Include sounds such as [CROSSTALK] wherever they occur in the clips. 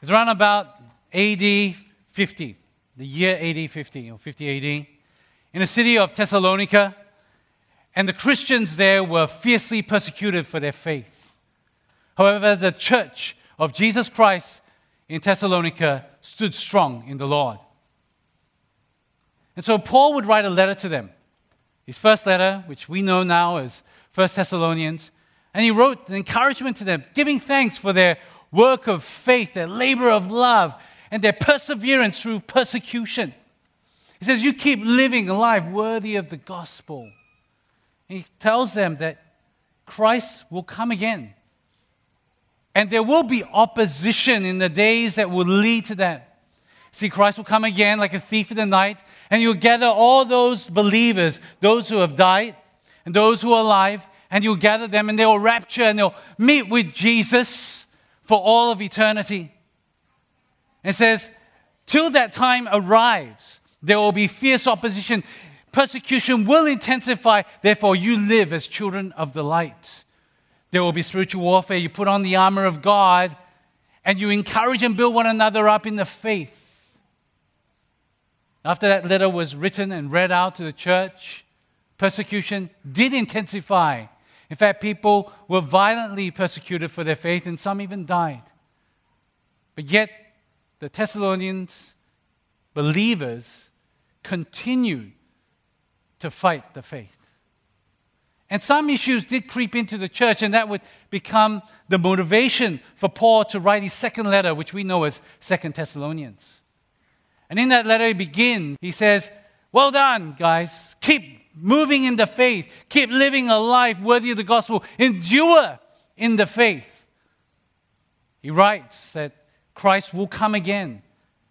It's around about AD 50, the year AD 50 or 50 AD, in the city of Thessalonica, and the Christians there were fiercely persecuted for their faith. However, the church of Jesus Christ in Thessalonica stood strong in the Lord. And so Paul would write a letter to them. His first letter, which we know now as First Thessalonians, and he wrote an encouragement to them, giving thanks for their work of faith, their labor of love, and their perseverance through persecution. He says, You keep living a life worthy of the gospel. He tells them that Christ will come again. And there will be opposition in the days that will lead to that. See, Christ will come again like a thief in the night, and you'll gather all those believers, those who have died and those who are alive, and you'll gather them and they'll rapture and they'll meet with Jesus for all of eternity. It says, till that time arrives, there will be fierce opposition. Persecution will intensify. Therefore, you live as children of the light. There will be spiritual warfare. You put on the armor of God and you encourage and build one another up in the faith. After that letter was written and read out to the church, persecution did intensify. In fact, people were violently persecuted for their faith, and some even died. But yet, the Thessalonians, believers, continued to fight the faith. And some issues did creep into the church, and that would become the motivation for Paul to write his second letter, which we know as Second Thessalonians. And in that letter, he begins, he says, Well done, guys. Keep moving in the faith. Keep living a life worthy of the gospel. Endure in the faith. He writes that Christ will come again.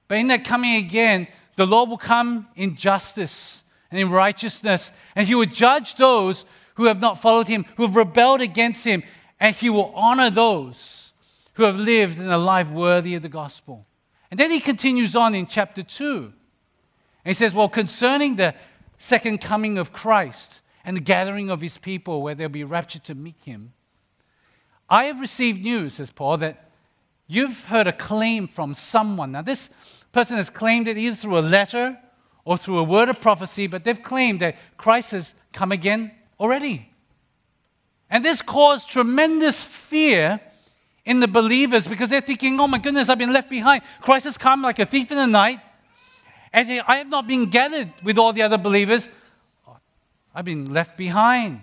But in that coming again, the Lord will come in justice and in righteousness, and He will judge those who have not followed Him, who have rebelled against Him, and He will honor those who have lived in a life worthy of the gospel. And then He continues on in chapter 2. And He says, Well, concerning the second coming of Christ and the gathering of his people where they'll be raptured to meet him. I have received news, says Paul, that you've heard a claim from someone. Now, this person has claimed it either through a letter or through a word of prophecy, but they've claimed that Christ has come again already. And this caused tremendous fear in the believers because they're thinking, oh my goodness, I've been left behind. Christ has come like a thief in the night. And I have not been gathered with all the other believers. I've been left behind.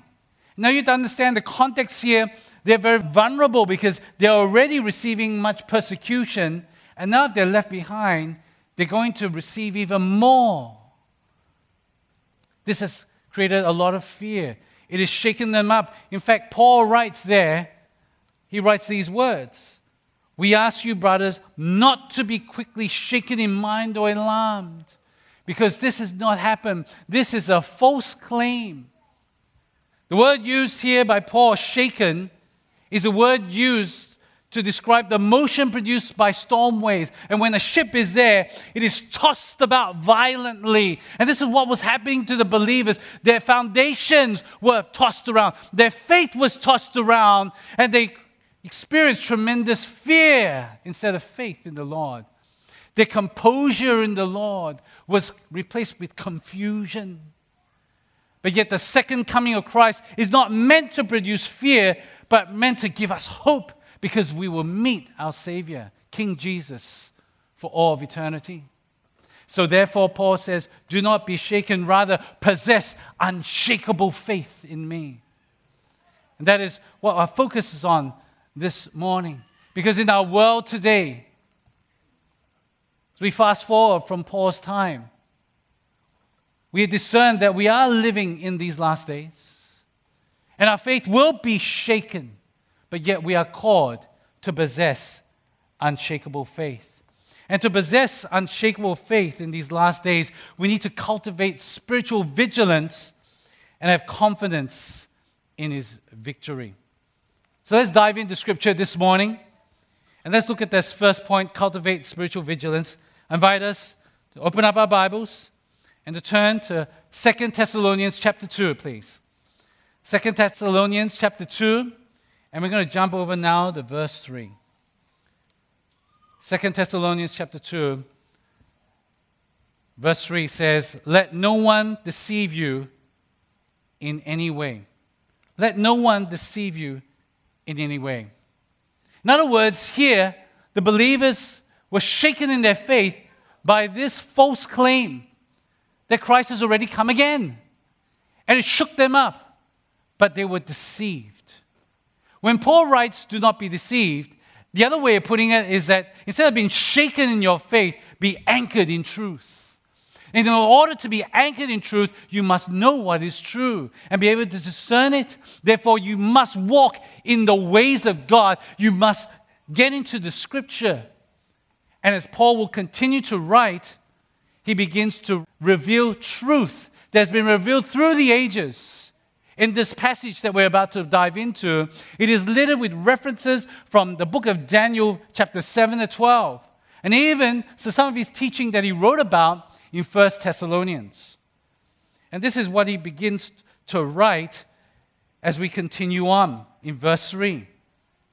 Now you have to understand the context here. They're very vulnerable because they're already receiving much persecution. And now if they're left behind, they're going to receive even more. This has created a lot of fear. It has shaken them up. In fact, Paul writes there, he writes these words we ask you, brothers, not to be quickly shaken in mind or alarmed, because this has not happened. This is a false claim. The word used here by Paul, shaken, is a word used to describe the motion produced by storm waves. And when a ship is there, it is tossed about violently. And this is what was happening to the believers. Their foundations were tossed around, their faith was tossed around, and they experienced tremendous fear instead of faith in the Lord. Their composure in the Lord was replaced with confusion. But yet, the second coming of Christ is not meant to produce fear, but meant to give us hope because we will meet our Savior, King Jesus, for all of eternity. So, therefore, Paul says, Do not be shaken, rather, possess unshakable faith in me. And that is what our focus is on this morning. Because in our world today, we fast forward from Paul's time, we discern that we are living in these last days. And our faith will be shaken, but yet we are called to possess unshakable faith. And to possess unshakable faith in these last days, we need to cultivate spiritual vigilance and have confidence in his victory. So let's dive into scripture this morning. And let's look at this first point cultivate spiritual vigilance. I invite us to open up our Bibles and to turn to Second Thessalonians chapter 2, please. Second Thessalonians chapter 2, and we're going to jump over now to verse 3. Second Thessalonians chapter 2, verse 3 says, Let no one deceive you in any way. Let no one deceive you in any way. In other words, here, the believers were shaken in their faith by this false claim that Christ has already come again. And it shook them up, but they were deceived. When Paul writes, Do not be deceived, the other way of putting it is that instead of being shaken in your faith, be anchored in truth. And in order to be anchored in truth, you must know what is true and be able to discern it. Therefore, you must walk in the ways of God. You must get into the scripture. And as Paul will continue to write, he begins to reveal truth that's been revealed through the ages. In this passage that we're about to dive into, it is littered with references from the book of Daniel, chapter 7 to 12, and even to some of his teaching that he wrote about in 1 Thessalonians. And this is what he begins to write as we continue on in verse 3.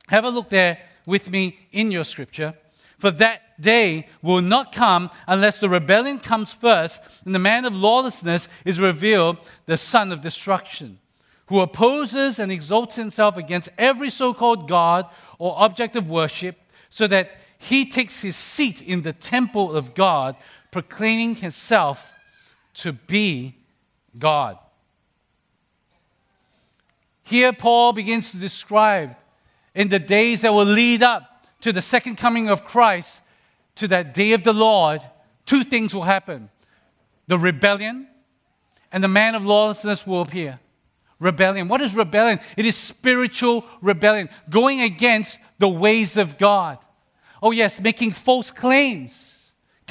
Have a look there with me in your scripture. For that day will not come unless the rebellion comes first and the man of lawlessness is revealed, the son of destruction, who opposes and exalts himself against every so called God or object of worship, so that he takes his seat in the temple of God, proclaiming himself to be God. Here, Paul begins to describe in the days that will lead up to the second coming of Christ, to that day of the Lord, two things will happen the rebellion and the man of lawlessness will appear. Rebellion. What is rebellion? It is spiritual rebellion, going against the ways of God. Oh, yes, making false claims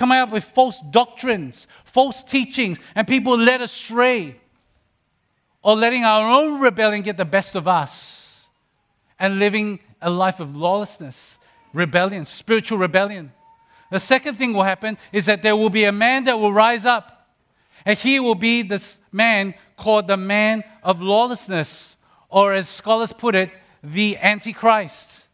coming up with false doctrines, false teachings, and people led astray, or letting our own rebellion get the best of us, and living a life of lawlessness, rebellion, spiritual rebellion. The second thing will happen is that there will be a man that will rise up, and he will be this man called the man of lawlessness, or as scholars put it, the Antichrist.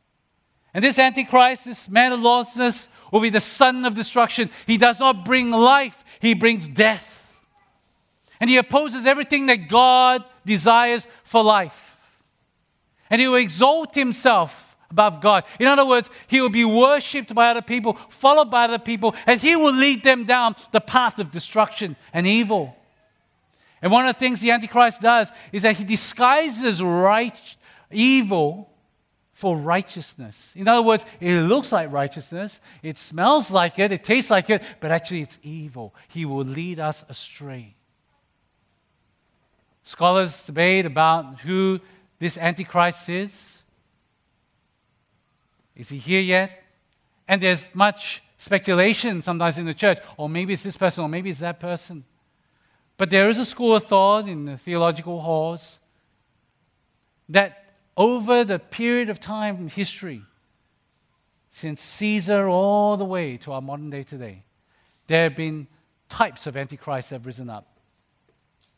And this Antichrist, this man of lawlessness, will be the son of destruction. He does not bring life, he brings death. And he opposes everything that God desires for life. And he will exalt himself above God. In other words, he will be worshipped by other people, followed by other people, and he will lead them down the path of destruction and evil. And one of the things the Antichrist does is that he disguises right evil for righteousness. In other words, it looks like righteousness, it smells like it, it tastes like it, but actually it's evil. He will lead us astray. Scholars debate about who this Antichrist is. Is he here yet? And there's much speculation sometimes in the church. Or maybe it's this person, or maybe it's that person. But there is a school of thought in the theological halls that over the period of time in history, since Caesar all the way to our modern day today, there have been types of antichrists that have risen up.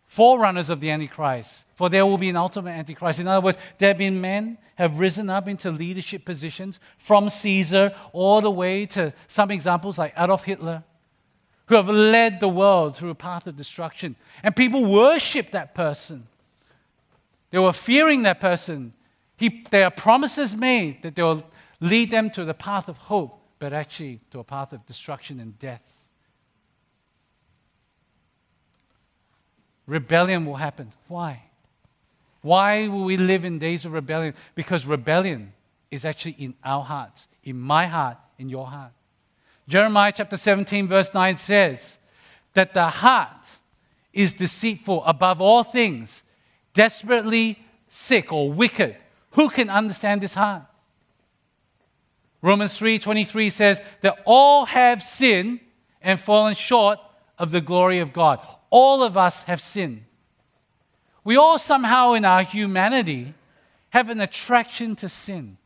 Forerunners of the Antichrist, for there will be an ultimate Antichrist. In other words, there have been men have risen up into leadership positions from Caesar all the way to some examples like Adolf Hitler, who have led the world through a path of destruction. And people worship that person. They were fearing that person. He, there are promises made that they will lead them to the path of hope, but actually to a path of destruction and death. Rebellion will happen. Why? Why will we live in days of rebellion? Because rebellion is actually in our hearts, in my heart, in your heart. Jeremiah chapter 17, verse 9 says that the heart is deceitful above all things, desperately sick or wicked. Who can understand this heart? Romans 3:23 says that all have sinned and fallen short of the glory of God. All of us have sinned. We all somehow in our humanity have an attraction to sin.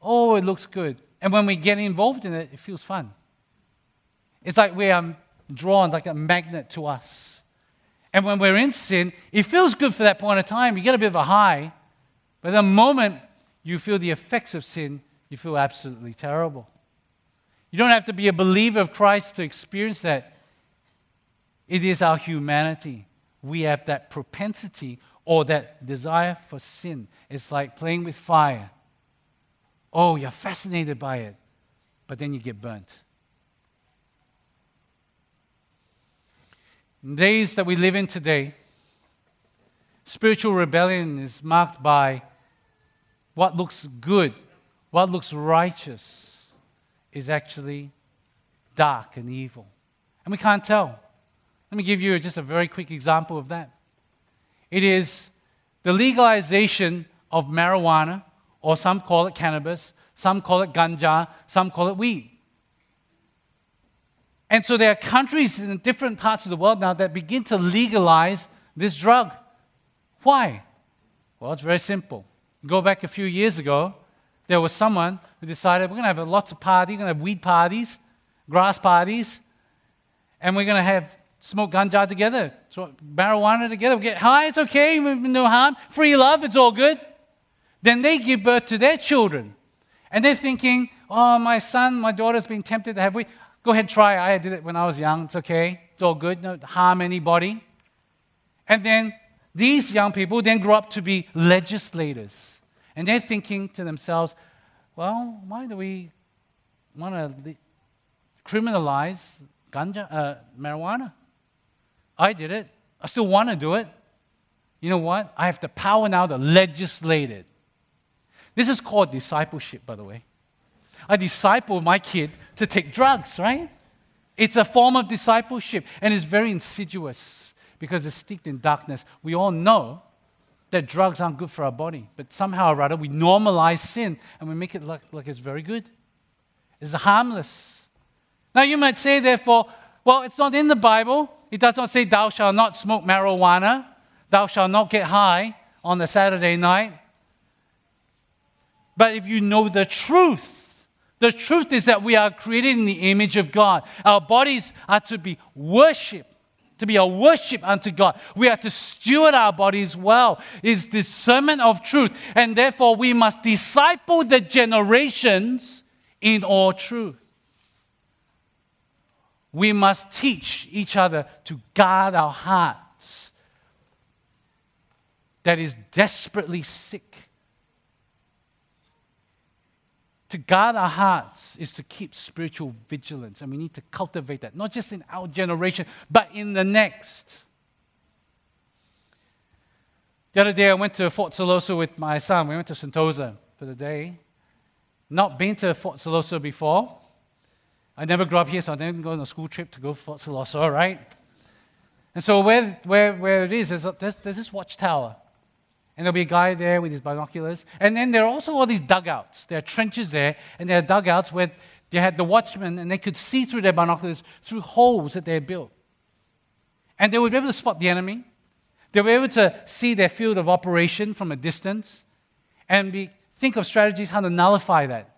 Oh, it looks good. And when we get involved in it, it feels fun. It's like we are drawn like a magnet to us. And when we're in sin, it feels good for that point of time. You get a bit of a high. But the moment you feel the effects of sin, you feel absolutely terrible. You don't have to be a believer of Christ to experience that. It is our humanity. We have that propensity or that desire for sin. It's like playing with fire. Oh, you're fascinated by it, but then you get burnt. In days that we live in today, spiritual rebellion is marked by what looks good, what looks righteous, is actually dark and evil. And we can't tell. Let me give you just a very quick example of that. It is the legalization of marijuana, or some call it cannabis, some call it ganja, some call it weed. And so there are countries in different parts of the world now that begin to legalize this drug. Why? Well, it's very simple. Go back a few years ago, there was someone who decided we're going to have lots of parties, we're going to have weed parties, grass parties, and we're going to have smoke ganja together, marijuana together. We get high, it's okay, no harm. Free love, it's all good. Then they give birth to their children. And they're thinking, oh, my son, my daughter's been tempted to have weed. Go ahead, try. I did it when I was young. It's okay. It's all good. Don't harm anybody. And then these young people then grow up to be legislators. And they're thinking to themselves, well, why do we want to criminalize ganja, uh, marijuana? I did it. I still want to do it. You know what? I have the power now to legislate it. This is called discipleship, by the way. I disciple my kid to take drugs, right? It's a form of discipleship, and it's very insidious because it's steeped in darkness. We all know that drugs aren't good for our body. But somehow or other, we normalize sin and we make it look like it's very good. It's harmless. Now, you might say, therefore, well, it's not in the Bible. It does not say, Thou shalt not smoke marijuana, thou shalt not get high on a Saturday night. But if you know the truth, the truth is that we are created in the image of God. Our bodies are to be worshipped to be a worship unto God. We are to steward our bodies well. It's discernment of truth. And therefore, we must disciple the generations in all truth. We must teach each other to guard our hearts that is desperately sick to guard our hearts is to keep spiritual vigilance, and we need to cultivate that, not just in our generation, but in the next. The other day, I went to Fort Siloso with my son. We went to Sentosa for the day. Not been to Fort Siloso before. I never grew up here, so I didn't go on a school trip to go to Fort Siloso, right? And so where, where, where it is, there's, there's, there's this watchtower. And there'll be a guy there with his binoculars. And then there are also all these dugouts. There are trenches there, and there are dugouts where they had the watchmen, and they could see through their binoculars through holes that they had built. And they would be able to spot the enemy. They were able to see their field of operation from a distance and be, think of strategies how to nullify that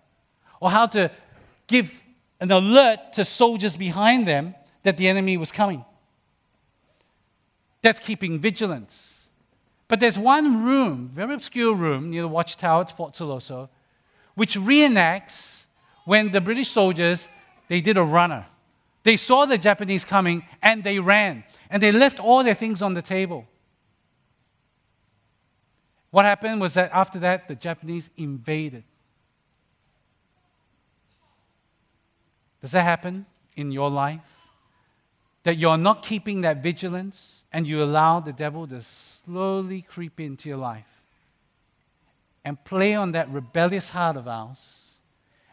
or how to give an alert to soldiers behind them that the enemy was coming. That's keeping vigilance. But there's one room, very obscure room near the watchtower at Fort Siloso, which reenacts when the British soldiers they did a runner. They saw the Japanese coming and they ran and they left all their things on the table. What happened was that after that, the Japanese invaded. Does that happen in your life? That you're not keeping that vigilance and you allow the devil to slowly creep into your life and play on that rebellious heart of ours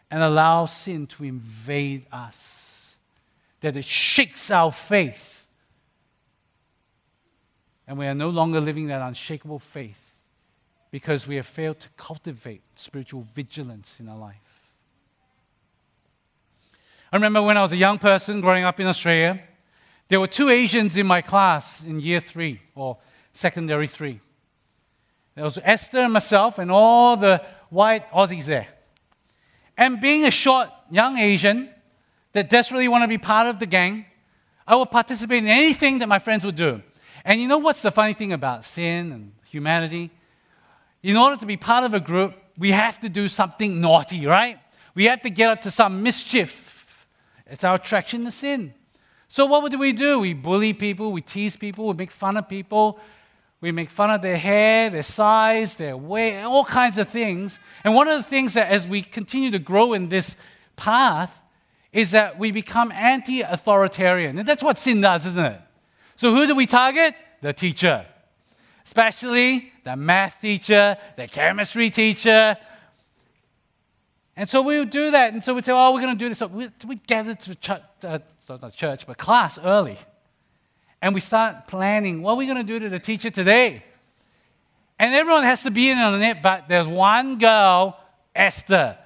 and allow sin to invade us, that it shakes our faith. And we are no longer living that unshakable faith because we have failed to cultivate spiritual vigilance in our life. I remember when I was a young person growing up in Australia, there were two Asians in my class in year three or secondary three. There was Esther and myself and all the white Aussies there. And being a short young Asian that desperately want to be part of the gang, I would participate in anything that my friends would do. And you know what's the funny thing about sin and humanity? In order to be part of a group, we have to do something naughty, right? We have to get up to some mischief. It's our attraction to sin. So, what do we do? We bully people, we tease people, we make fun of people, we make fun of their hair, their size, their weight, all kinds of things. And one of the things that, as we continue to grow in this path, is that we become anti authoritarian. And that's what sin does, isn't it? So, who do we target? The teacher, especially the math teacher, the chemistry teacher, and so we would do that. And so we'd say, oh, we're going to do this. So we, gather to church, uh, not church, but class early. And we start planning what are we going to do to the teacher today? And everyone has to be in on it, but there's one girl, Esther.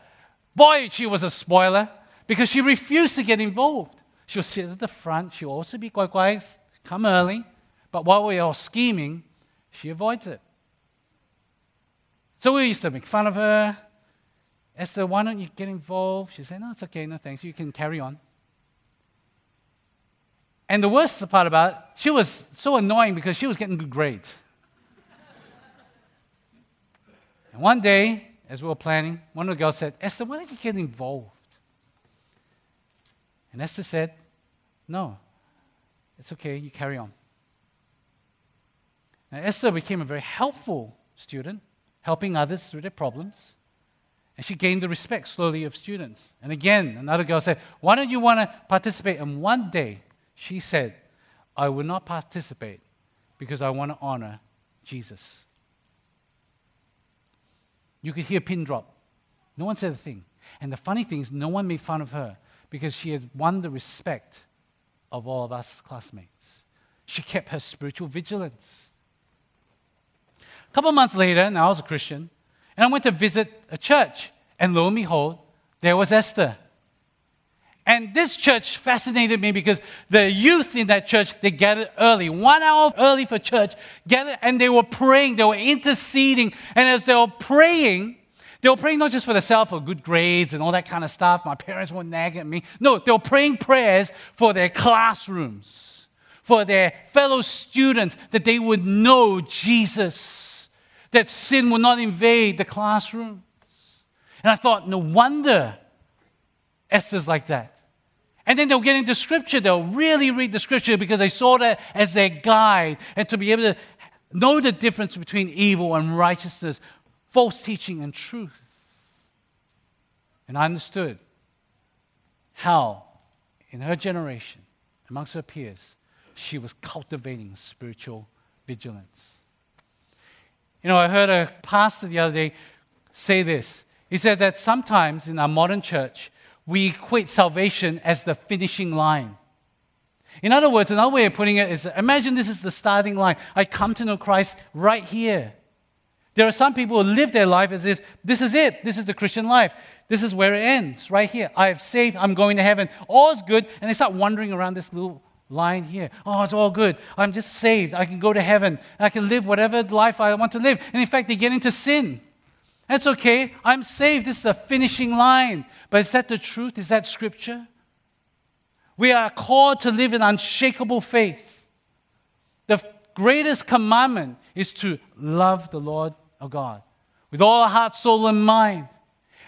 Boy, she was a spoiler because she refused to get involved. She'll sit at the front. She'll also be quite quiet, come early. But while we're all scheming, she avoids it. So we used to make fun of her. Esther, why don't you get involved? She said, No, it's okay, no thanks. You can carry on. And the worst part about it, she was so annoying because she was getting good grades. and one day, as we were planning, one of the girls said, Esther, why don't you get involved? And Esther said, No, it's okay, you carry on. Now, Esther became a very helpful student, helping others through their problems. And she gained the respect slowly of students. And again, another girl said, Why don't you want to participate? And one day, she said, I will not participate because I want to honor Jesus. You could hear a pin drop. No one said a thing. And the funny thing is, no one made fun of her because she had won the respect of all of us classmates. She kept her spiritual vigilance. A couple months later, now I was a Christian, and I went to visit a church, and lo and behold, there was Esther. And this church fascinated me because the youth in that church, they gathered early, one hour early for church, gathered, and they were praying, they were interceding. And as they were praying, they were praying not just for themselves, for good grades and all that kind of stuff. My parents were nagging at me. No, they were praying prayers for their classrooms, for their fellow students, that they would know Jesus that sin would not invade the classrooms. And I thought, no wonder Esther's like that. And then they'll get into scripture, they'll really read the scripture because they saw that as their guide and to be able to know the difference between evil and righteousness, false teaching and truth. And I understood how, in her generation, amongst her peers, she was cultivating spiritual vigilance. You know, I heard a pastor the other day say this. He said that sometimes in our modern church, we equate salvation as the finishing line. In other words, another way of putting it is imagine this is the starting line. I come to know Christ right here. There are some people who live their life as if this is it. This is the Christian life. This is where it ends, right here. I've saved, I'm going to heaven. All's good. And they start wandering around this little line here. Oh, it's all good. I'm just saved. I can go to heaven. I can live whatever life I want to live. And in fact, they get into sin. That's okay. I'm saved. This is the finishing line. But is that the truth? Is that scripture? We are called to live in unshakable faith. The greatest commandment is to love the Lord our God with all our heart, soul, and mind.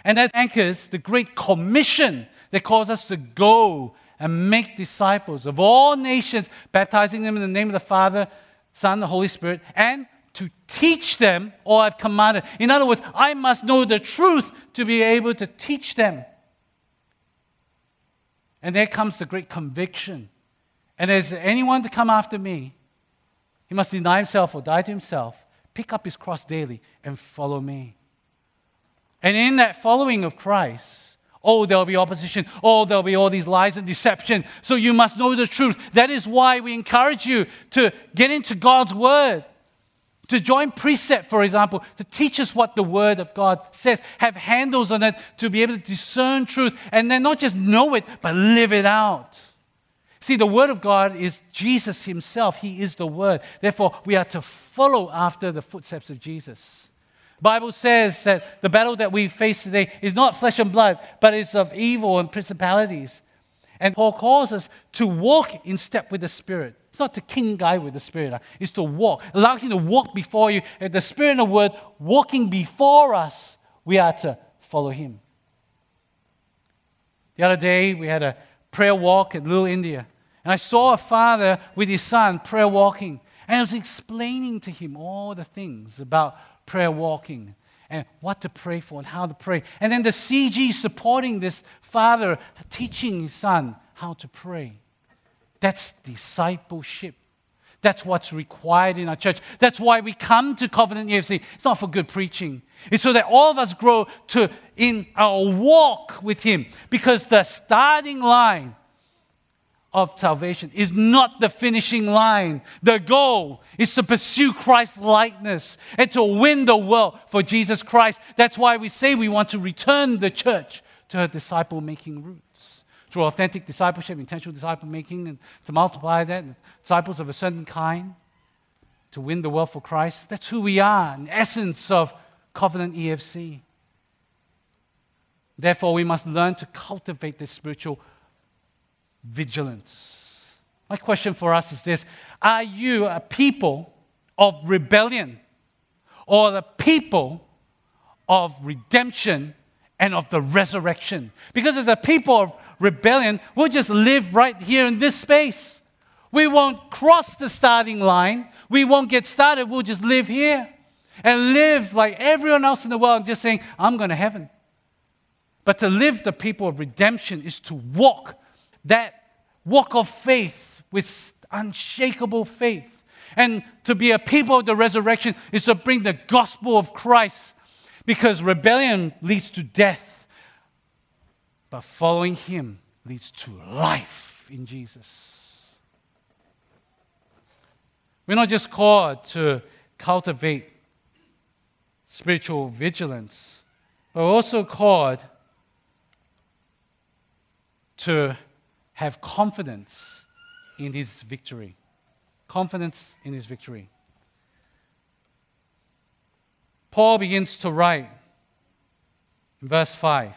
And that anchors the great commission that calls us to go and make disciples of all nations, baptizing them in the name of the Father, Son, the Holy Spirit, and to teach them all I've commanded. In other words, I must know the truth to be able to teach them. And there comes the great conviction. And as anyone to come after me, he must deny himself or die to himself, pick up his cross daily, and follow me. And in that following of Christ, Oh, there'll be opposition. Oh, there'll be all these lies and deception. So you must know the truth. That is why we encourage you to get into God's Word. To join precept, for example, to teach us what the Word of God says, have handles on it to be able to discern truth, and then not just know it, but live it out. See, the Word of God is Jesus Himself. He is the Word. Therefore, we are to follow after the footsteps of Jesus. Bible says that the battle that we face today is not flesh and blood, but is of evil and principalities. And Paul calls us to walk in step with the Spirit. It's not to king guy with the Spirit, it's to walk. Allow Him to walk before you. And the Spirit and the Word walking before us, we are to follow Him. The other day, we had a prayer walk in Little India. And I saw a father with his son prayer walking. And I was explaining to him all the things about prayer walking and what to pray for and how to pray. And then the CG supporting this father, teaching his son how to pray. That's discipleship. That's what's required in our church. That's why we come to Covenant EFC. It's not for good preaching. It's so that all of us grow to in our walk with Him. Because the starting line of salvation is not the finishing line. The goal is to pursue Christ's likeness and to win the world for Jesus Christ. That's why we say we want to return the church to her disciple making roots through authentic discipleship, intentional disciple making, and to multiply that, disciples of a certain kind, to win the world for Christ. That's who we are, in essence of Covenant EFC. Therefore, we must learn to cultivate this spiritual vigilance. My question for us is this Are you a people of rebellion or the people of redemption and of the resurrection? Because as a people of rebellion, we'll just live right here in this space. We won't cross the starting line. We won't get started. We'll just live here and live like everyone else in the world, just saying, I'm going to heaven. But to live the people of redemption is to walk that walk of faith with unshakable faith. And to be a people of the resurrection is to bring the gospel of Christ because rebellion leads to death, but following Him leads to life in Jesus. We're not just called to cultivate spiritual vigilance, but we're also called to have confidence in his victory. Confidence in his victory. Paul begins to write verse 5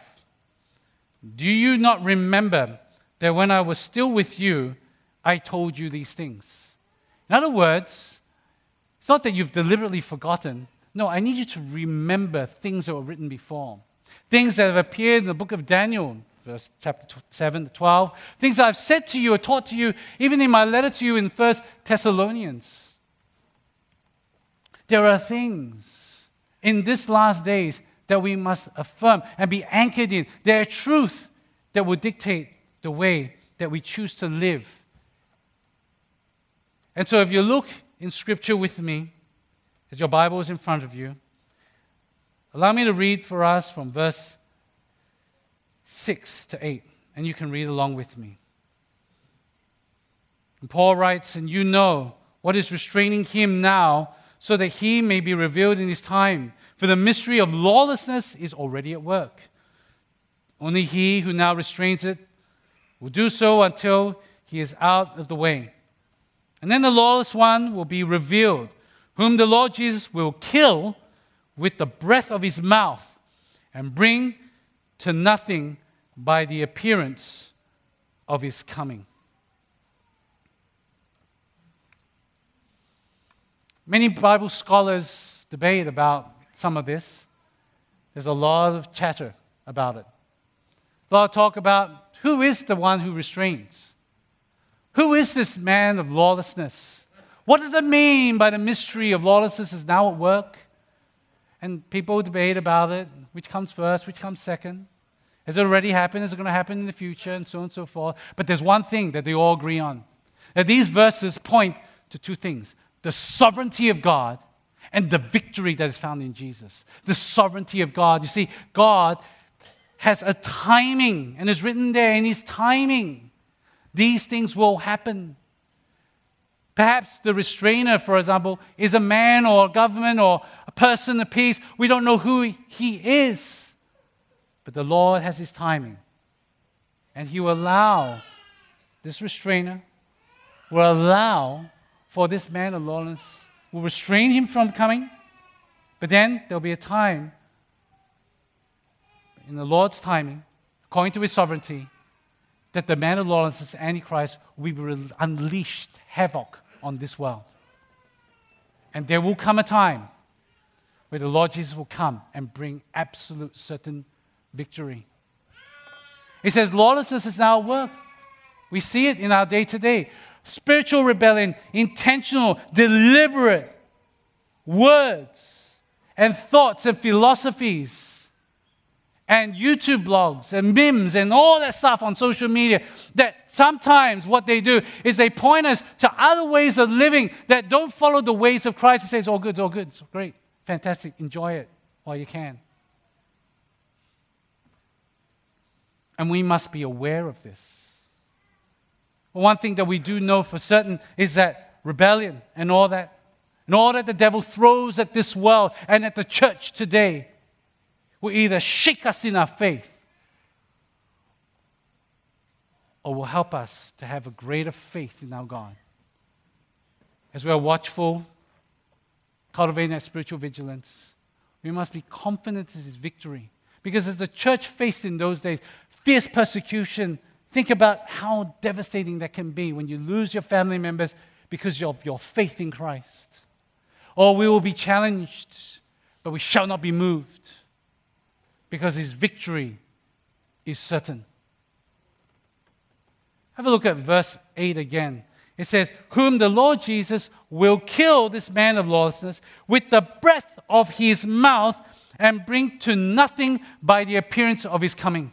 Do you not remember that when I was still with you, I told you these things? In other words, it's not that you've deliberately forgotten. No, I need you to remember things that were written before. Things that have appeared in the book of Daniel, verse chapter 7 to 12. Things I've said to you or taught to you, even in my letter to you in First Thessalonians. There are things in this last days that we must affirm and be anchored in. There are truth that will dictate the way that we choose to live. And so if you look in Scripture with me, as your Bible is in front of you, allow me to read for us from verse 6 to 8, and you can read along with me. And Paul writes, And you know what is restraining him now, so that he may be revealed in his time. For the mystery of lawlessness is already at work. Only he who now restrains it will do so until he is out of the way. And then the lawless one will be revealed, whom the Lord Jesus will kill with the breath of his mouth and bring to nothing by the appearance of his coming. Many Bible scholars debate about some of this. There's a lot of chatter about it. A lot of talk about who is the one who restrains? Who is this man of lawlessness? What does it mean by the mystery of lawlessness is now at work? And people debate about it. Which comes first? Which comes second? Has it already happened? Is it going to happen in the future? And so on and so forth. But there's one thing that they all agree on. That these verses point to two things the sovereignty of God and the victory that is found in Jesus. The sovereignty of God. You see, God has a timing, and is written there in His timing. These things will happen. Perhaps the restrainer, for example, is a man or a government or a person of peace. We don't know who he is. But the Lord has his timing. And he will allow this restrainer, will allow for this man of lawlessness, will restrain him from coming. But then there'll be a time in the Lord's timing, according to his sovereignty, that the man of lawlessness, Antichrist, will be unleashed havoc on this world. And there will come a time where the Lord Jesus will come and bring absolute certain victory. He says, lawlessness is now at work. We see it in our day to day. Spiritual rebellion, intentional, deliberate words and thoughts and philosophies and YouTube blogs and memes and all that stuff on social media that sometimes what they do is they point us to other ways of living that don't follow the ways of Christ and say, it's all good, it's all good, it's great, fantastic, enjoy it while you can. And we must be aware of this. One thing that we do know for certain is that rebellion and all that, and all that the devil throws at this world and at the church today will either shake us in our faith or will help us to have a greater faith in our God. As we are watchful, cultivating that spiritual vigilance, we must be confident in His victory. Because as the church faced in those days fierce persecution, think about how devastating that can be when you lose your family members because of your faith in Christ. Or we will be challenged, but we shall not be moved because his victory is certain. Have a look at verse 8 again. It says, Whom the Lord Jesus will kill this man of lawlessness with the breath of his mouth and bring to nothing by the appearance of his coming.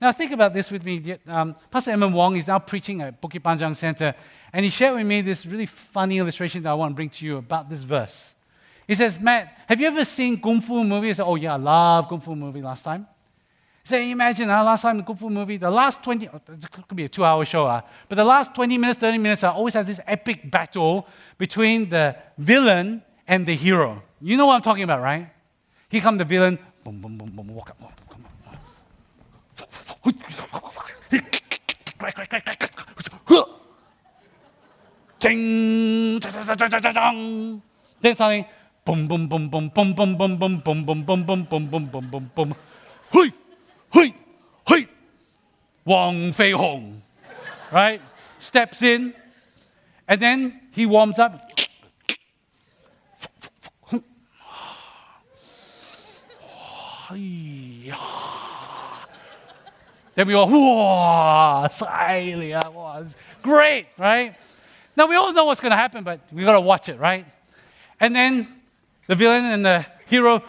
Now, think about this with me. Um, Pastor Emma Wong is now preaching at Bukit Panjang Center, and he shared with me this really funny illustration that I want to bring to you about this verse. He says, Matt, have you ever seen Kung Fu movie? I said, oh yeah, I love Kung Fu movie last time. He said, imagine uh, last time the Kung Fu movie, the last 20, it could be a two hour show, but the last 20 minutes, 30 minutes, I always have this epic battle between the villain and the hero. You know what I'm talking about, right? Here comes the villain, boom, boom, boom, boom, walk up, walk up, come on. Then something, boom, boom, boom, boom, boom, boom, boom, boom, boom, boom, boom, boom, boom, boom, boom, boom, boom. Hui, hui, hui. Wang Fei Hong, right? Steps in, and then he warms up. [SIGHS] then we all, whoa, silently, was great, right? Now we all know what's going to happen, but we got to watch it, right? And then the villain and the hero,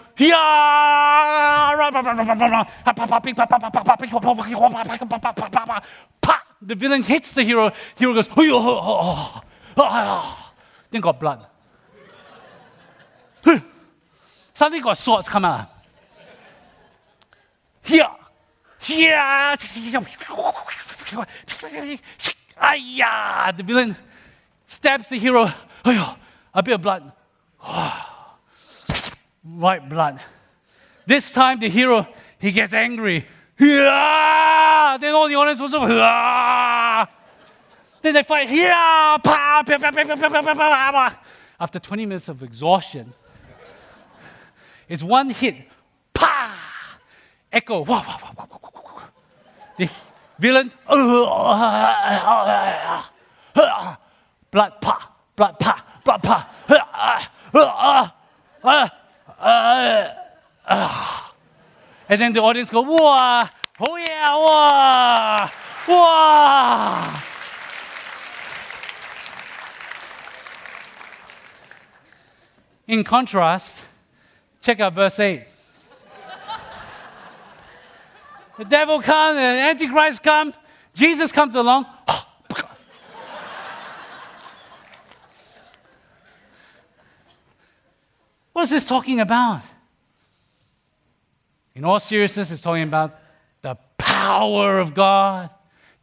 the villain hits the hero. Hero goes, oh, oh, oh, then got blood. [LAUGHS] Suddenly got swords come out. Here, here, [LAUGHS] the villain stabs the hero. A bit of blood. [SIGHS] White blood. This time the hero, he gets angry. Yeah! Then all the audience was. Yeah! Then they fight. Yeah! After 20 minutes of exhaustion, it's one hit. Pa! Echo. The villain. Blood pa. Blood pa. Blood pa. And then the audience go, wow, oh yeah, wow, wow. In contrast, check out verse 8. The devil comes, the Antichrist comes, Jesus comes along. [LAUGHS] What is this talking about? In all seriousness, it's talking about the power of God.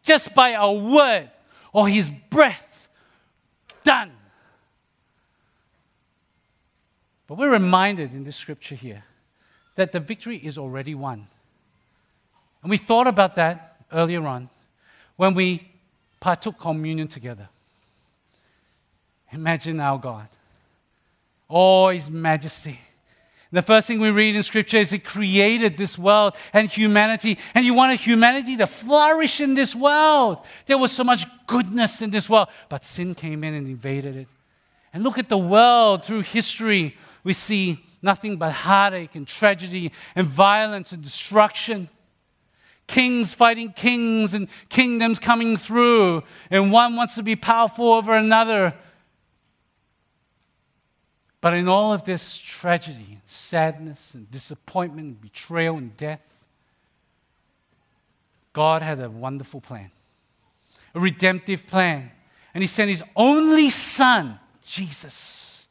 Just by a word or his breath, done. But we're reminded in this scripture here that the victory is already won. And we thought about that earlier on when we partook communion together. Imagine our God. Oh, His majesty. The first thing we read in Scripture is He created this world and humanity, and He wanted humanity to flourish in this world. There was so much goodness in this world, but sin came in and invaded it. And look at the world through history. We see nothing but heartache and tragedy and violence and destruction. Kings fighting kings and kingdoms coming through, and one wants to be powerful over another. But in all of this tragedy, sadness, and disappointment, and betrayal, and death, God had a wonderful plan, a redemptive plan. And He sent His only Son, Jesus.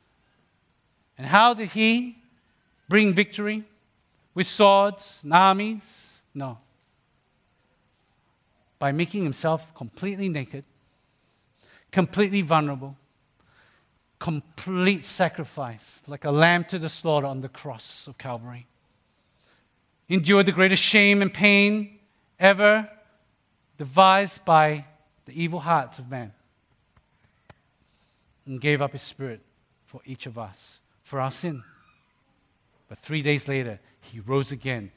And how did He bring victory? With swords and armies? No. By making Himself completely naked, completely vulnerable complete sacrifice, like a lamb to the slaughter on the cross of Calvary. Endured the greatest shame and pain ever devised by the evil hearts of man. And gave up his spirit for each of us, for our sin. But three days later, he rose again.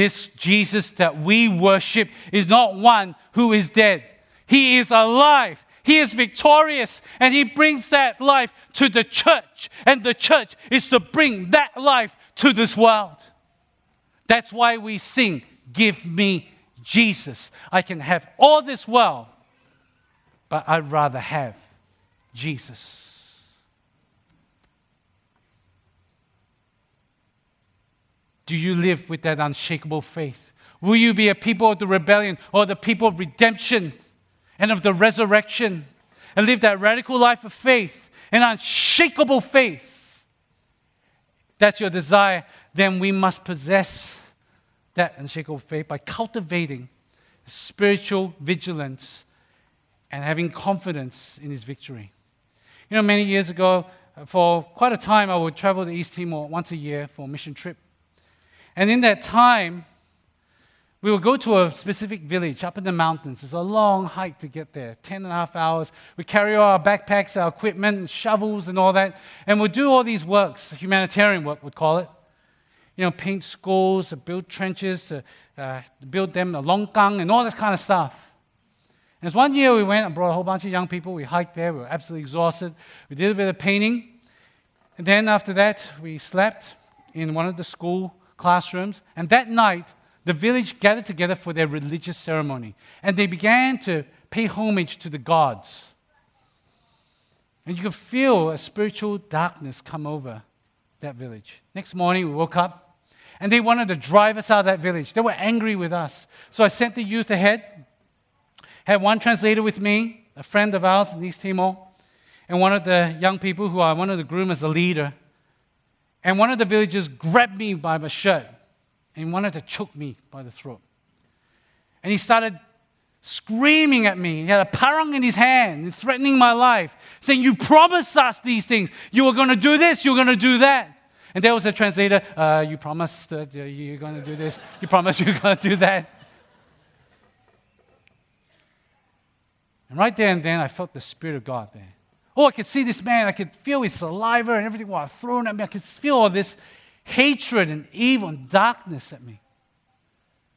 This Jesus that we worship is not one who is dead. He is alive. He is victorious and he brings that life to the church. And the church is to bring that life to this world. That's why we sing, Give me Jesus. I can have all this world, but I'd rather have Jesus. Do you live with that unshakable faith? Will you be a people of the rebellion or the people of redemption? and of the resurrection and live that radical life of faith, an unshakable faith, that's your desire, then we must possess that unshakable faith by cultivating spiritual vigilance and having confidence in his victory. You know, many years ago, for quite a time, I would travel to East Timor once a year for a mission trip. And in that time, we would go to a specific village up in the mountains. It's a long hike to get there, 10 and a half hours. We carry all our backpacks, our equipment, shovels, and all that. And we'd do all these works, humanitarian work, we'd call it. You know, paint schools, build trenches, to, uh, build them a longkang, and all this kind of stuff. And there's one year we went and brought a whole bunch of young people. We hiked there. We were absolutely exhausted. We did a bit of painting. And then after that, we slept in one of the school classrooms. And that night, the village gathered together for their religious ceremony, and they began to pay homage to the gods. And you could feel a spiritual darkness come over that village. Next morning, we woke up, and they wanted to drive us out of that village. They were angry with us. So I sent the youth ahead, had one translator with me, a friend of ours in East Timor, and one of the young people who I wanted to groom as a leader. And one of the villagers grabbed me by my shirt and wanted to choke me by the throat. And he started screaming at me. He had a parang in his hand, threatening my life, saying, You promised us these things. You were going to do this, you were going to do that. And there was a translator, uh, You promised that you're going to do this, you promised you're going to do that. And right there and then, I felt the Spirit of God there. Oh, I could see this man. I could feel his saliva and everything was thrown at me. I could feel all this hatred and evil and darkness at me.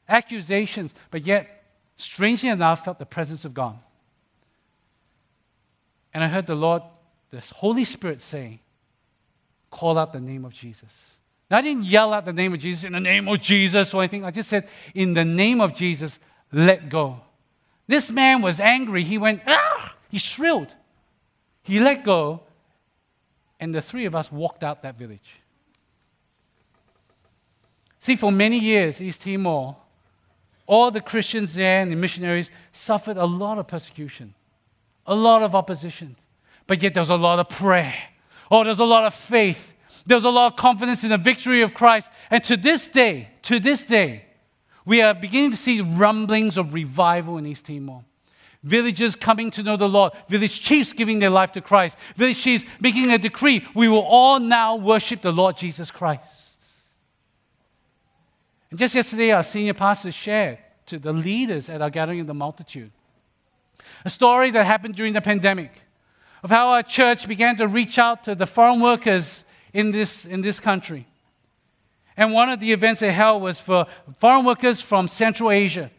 Accusations, but yet, strangely enough, felt the presence of God. And I heard the Lord, the Holy Spirit say, call out the name of Jesus. Now, I didn't yell out the name of Jesus in the name of Jesus or anything. I just said, in the name of Jesus, let go. This man was angry. He went, ah! He shrilled. He let go, and the three of us walked out that village. See, for many years, East Timor, all the Christians there and the missionaries suffered a lot of persecution, a lot of opposition. But yet there was a lot of prayer. Oh, there's a lot of faith. There's a lot of confidence in the victory of Christ. And to this day, to this day, we are beginning to see rumblings of revival in East Timor. Villagers coming to know the Lord, village chiefs giving their life to Christ, village chiefs making a decree we will all now worship the Lord Jesus Christ. And just yesterday, our senior pastor shared to the leaders at our gathering of the multitude a story that happened during the pandemic of how our church began to reach out to the foreign workers in this, in this country. And one of the events they held was for foreign workers from Central Asia.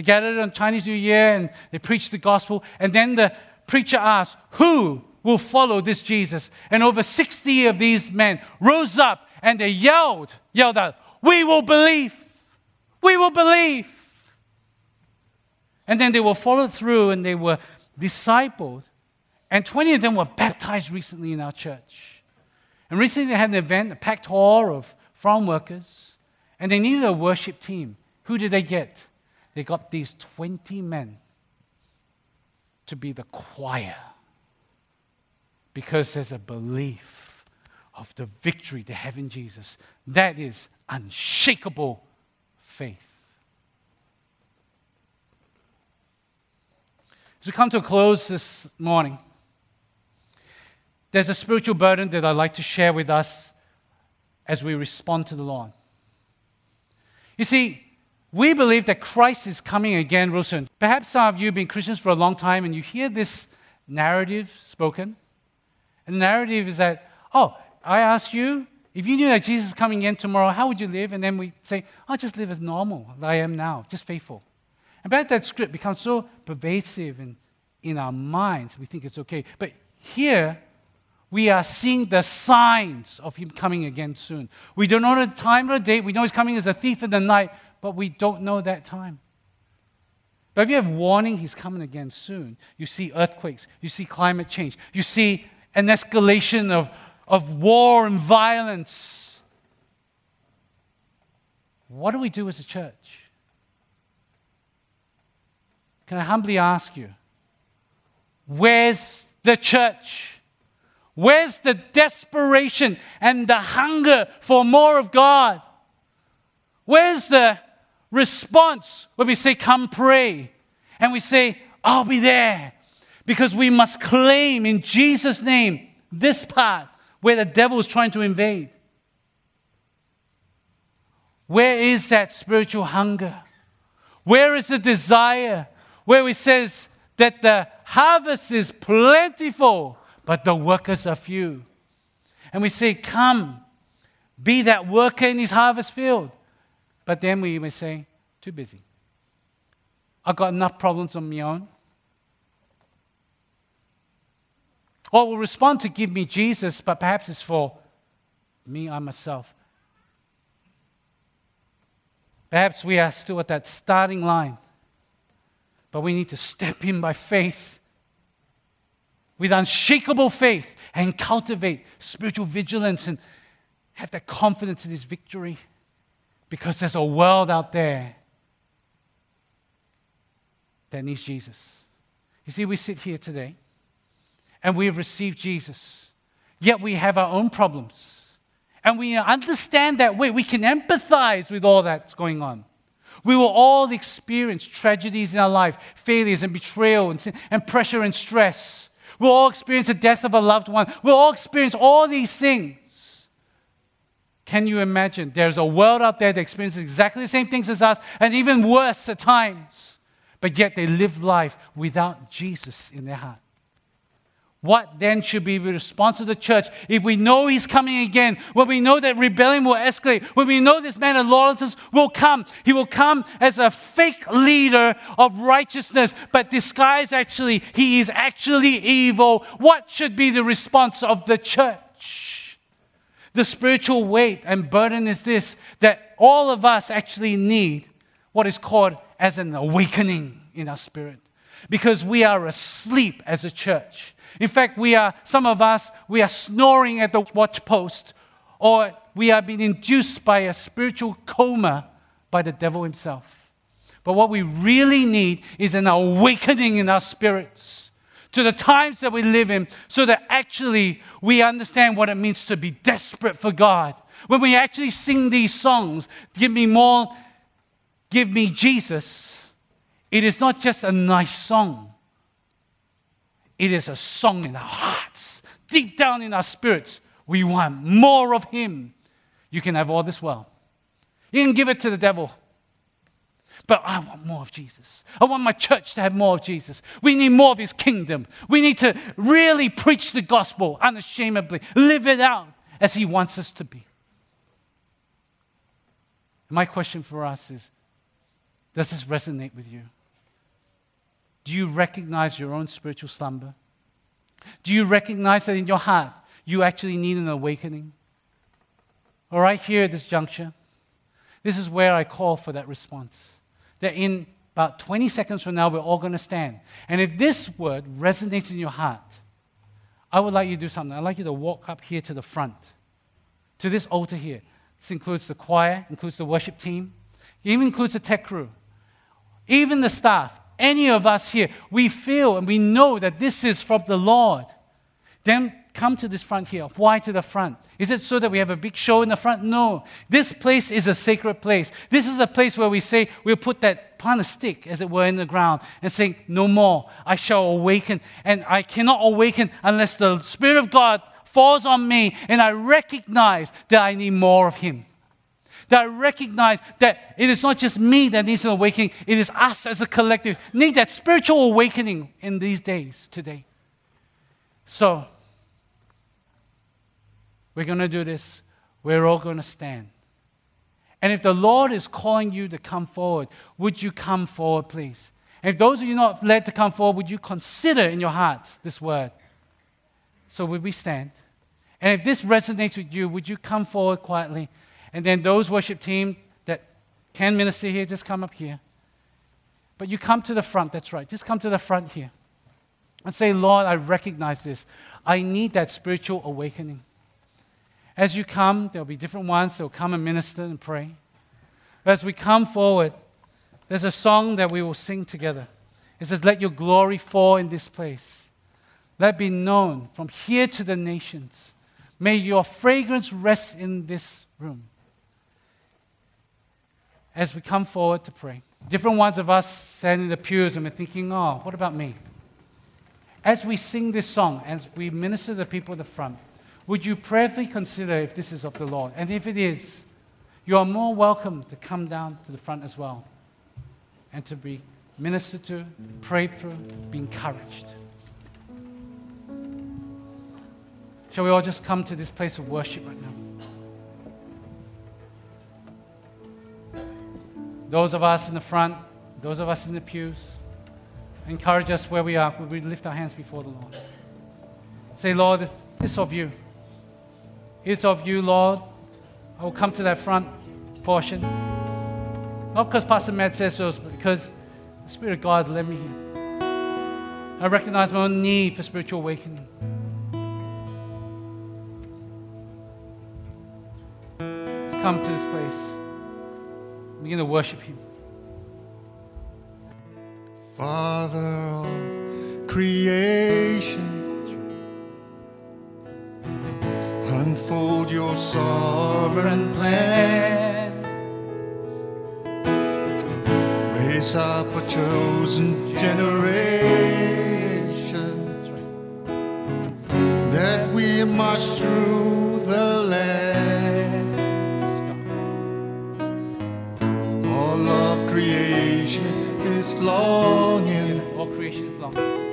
They gathered on Chinese New Year and they preached the gospel. And then the preacher asked, Who will follow this Jesus? And over 60 of these men rose up and they yelled, yelled out, We will believe. We will believe. And then they were followed through and they were discipled. And 20 of them were baptized recently in our church. And recently they had an event, a packed hall of farm workers, and they needed a worship team. Who did they get? They got these 20 men to be the choir because there's a belief of the victory they have in Jesus. That is unshakable faith. As we come to a close this morning, there's a spiritual burden that I'd like to share with us as we respond to the Lord. You see, we believe that Christ is coming again real soon. Perhaps some of you have been Christians for a long time and you hear this narrative spoken. And the narrative is that, oh, I ask you, if you knew that Jesus is coming again tomorrow, how would you live? And then we say, I'll just live as normal as I am now, just faithful. And perhaps that script becomes so pervasive in, in our minds, we think it's okay. But here, we are seeing the signs of him coming again soon. We don't know the time or the date. We know he's coming as a thief in the night, but we don't know that time. But if you have warning, he's coming again soon. You see earthquakes, you see climate change, you see an escalation of, of war and violence. What do we do as a church? Can I humbly ask you, where's the church? Where's the desperation and the hunger for more of God? Where's the response when we say, Come pray? And we say, I'll be there. Because we must claim in Jesus' name this part where the devil is trying to invade. Where is that spiritual hunger? Where is the desire where it says that the harvest is plentiful, but the workers are few. And we say, Come, be that worker in his harvest field. But then we may say, Too busy. I've got enough problems on my own. Or will respond to give me Jesus, but perhaps it's for me, I myself. Perhaps we are still at that starting line. But we need to step in by faith with unshakable faith and cultivate spiritual vigilance and have that confidence in His victory because there's a world out there that needs Jesus. You see, we sit here today and we have received Jesus, yet we have our own problems. And we understand that way. We can empathize with all that's going on. We will all experience tragedies in our life, failures and betrayal and, and pressure and stress. We'll all experience the death of a loved one. We'll all experience all these things. Can you imagine? There's a world out there that experiences exactly the same things as us, and even worse at times, but yet they live life without Jesus in their heart. What then should be the response of the church if we know he's coming again, when we know that rebellion will escalate, when we know this man of lawlessness will come? He will come as a fake leader of righteousness, but disguised actually, he is actually evil. What should be the response of the church? The spiritual weight and burden is this that all of us actually need what is called as an awakening in our spirit because we are asleep as a church. In fact, we are, some of us, we are snoring at the watch post, or we are being induced by a spiritual coma by the devil himself. But what we really need is an awakening in our spirits to the times that we live in so that actually we understand what it means to be desperate for God. When we actually sing these songs, give me more, give me Jesus, It is not just a nice song, it is a song in our hearts, deep down in our spirits. We want more of Him. You can have all this well. You can give it to the devil. But I want more of Jesus. I want my church to have more of Jesus. We need more of His kingdom. We need to really preach the gospel unashamedly, live it out as He wants us to be. My question for us is Does this resonate with you? Do you recognize your own spiritual slumber? Do you recognize that in your heart you actually need an awakening? All right, here at this juncture, this is where I call for that response. That in about 20 seconds from now, we're all going to stand. And if this word resonates in your heart, I would like you to do something. I'd like you to walk up here to the front, to this altar here. This includes the choir, includes the worship team, even includes the tech crew, even the staff. Any of us here, we feel and we know that this is from the Lord. Then come to this front here. Why to the front? Is it so that we have a big show in the front? No. This place is a sacred place. This is a place where we say, we'll put that plant a stick, as it were, in the ground and say, No more. I shall awaken. And I cannot awaken unless the Spirit of God falls on me and I recognize that I need more of Him. That I recognize that it is not just me that needs an awakening, it is us as a collective need that spiritual awakening in these days today. So, we're going to do this. We're all going to stand. And if the Lord is calling you to come forward, would you come forward, please? And if those of you not led to come forward, would you consider in your hearts this word? So would we stand? And if this resonates with you, would you come forward quietly? And then those worship team that can minister here, just come up here. But you come to the front, that's right. Just come to the front here. And say, Lord, I recognize this. I need that spiritual awakening. As you come, there'll be different ones that will come and minister and pray. But as we come forward, there's a song that we will sing together. It says, Let your glory fall in this place. Let it be known from here to the nations. May your fragrance rest in this room. As we come forward to pray, different ones of us stand in the pews and we're thinking, oh, what about me? As we sing this song, as we minister to the people at the front, would you prayerfully consider if this is of the Lord? And if it is, you are more welcome to come down to the front as well and to be ministered to, prayed through, be encouraged. Shall we all just come to this place of worship right now? Those of us in the front, those of us in the pews, encourage us where we are. We lift our hands before the Lord. Say, Lord, this, this of you. It's of you, Lord. I will come to that front portion. Not because Pastor Matt says so, but because the Spirit of God led me here. I recognize my own need for spiritual awakening. Let's come to this place. Begin to worship Him. Father of creation. Unfold your sovereign plan. Raise up a chosen generation that we march through the land. All of creation is longing. All creation is longing.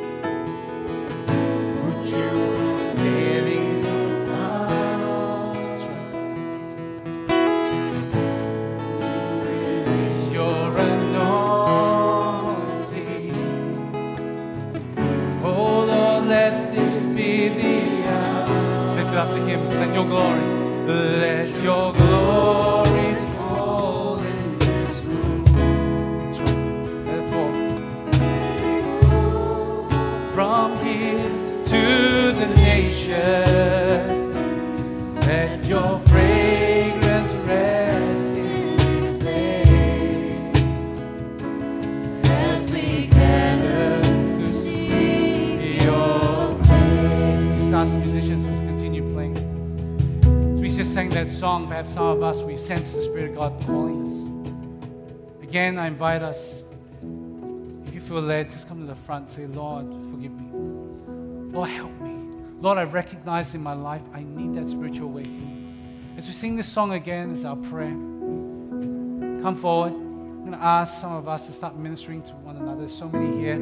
Your glory. Let your glory fall in this room? Fall. From here to the nations, song, perhaps some of us, we sense the Spirit of God calling us. Again, I invite us if you feel led, just come to the front. Say, Lord, forgive me. Lord, help me. Lord, I recognize in my life I need that spiritual awakening. As we sing this song again, as our prayer, come forward. I'm going to ask some of us to start ministering to one another. There's so many here.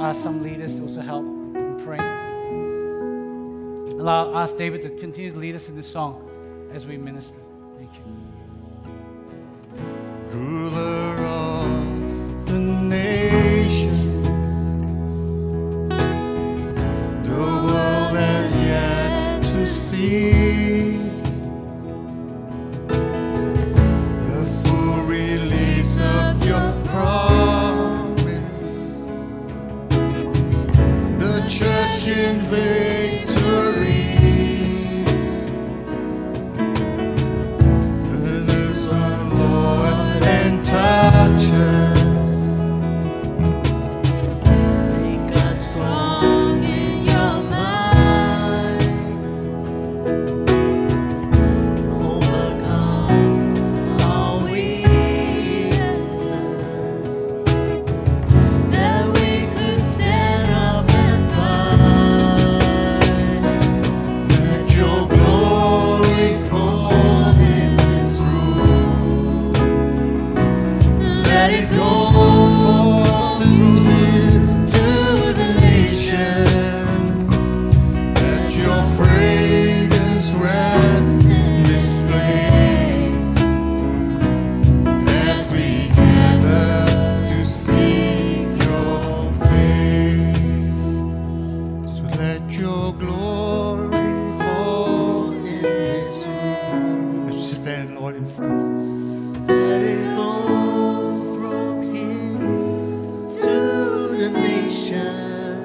Ask some leaders to also help in praying. Allow, ask David to continue to lead us in this song as we minister. Thank you.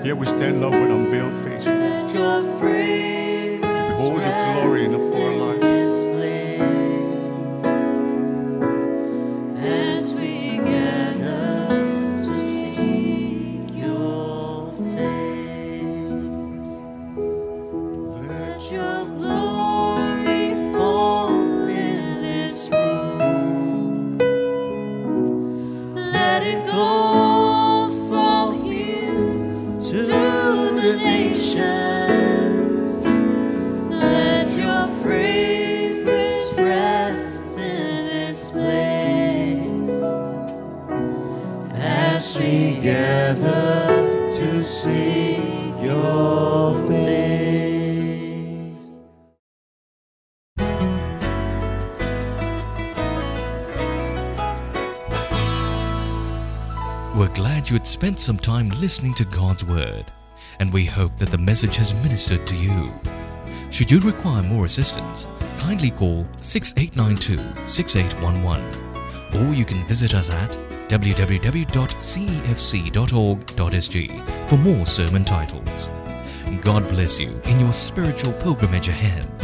Here we stand, Lord, with unveiled face. Listening to God's Word, and we hope that the message has ministered to you. Should you require more assistance, kindly call 6892 6811, or you can visit us at www.cefc.org.sg for more sermon titles. God bless you in your spiritual pilgrimage ahead.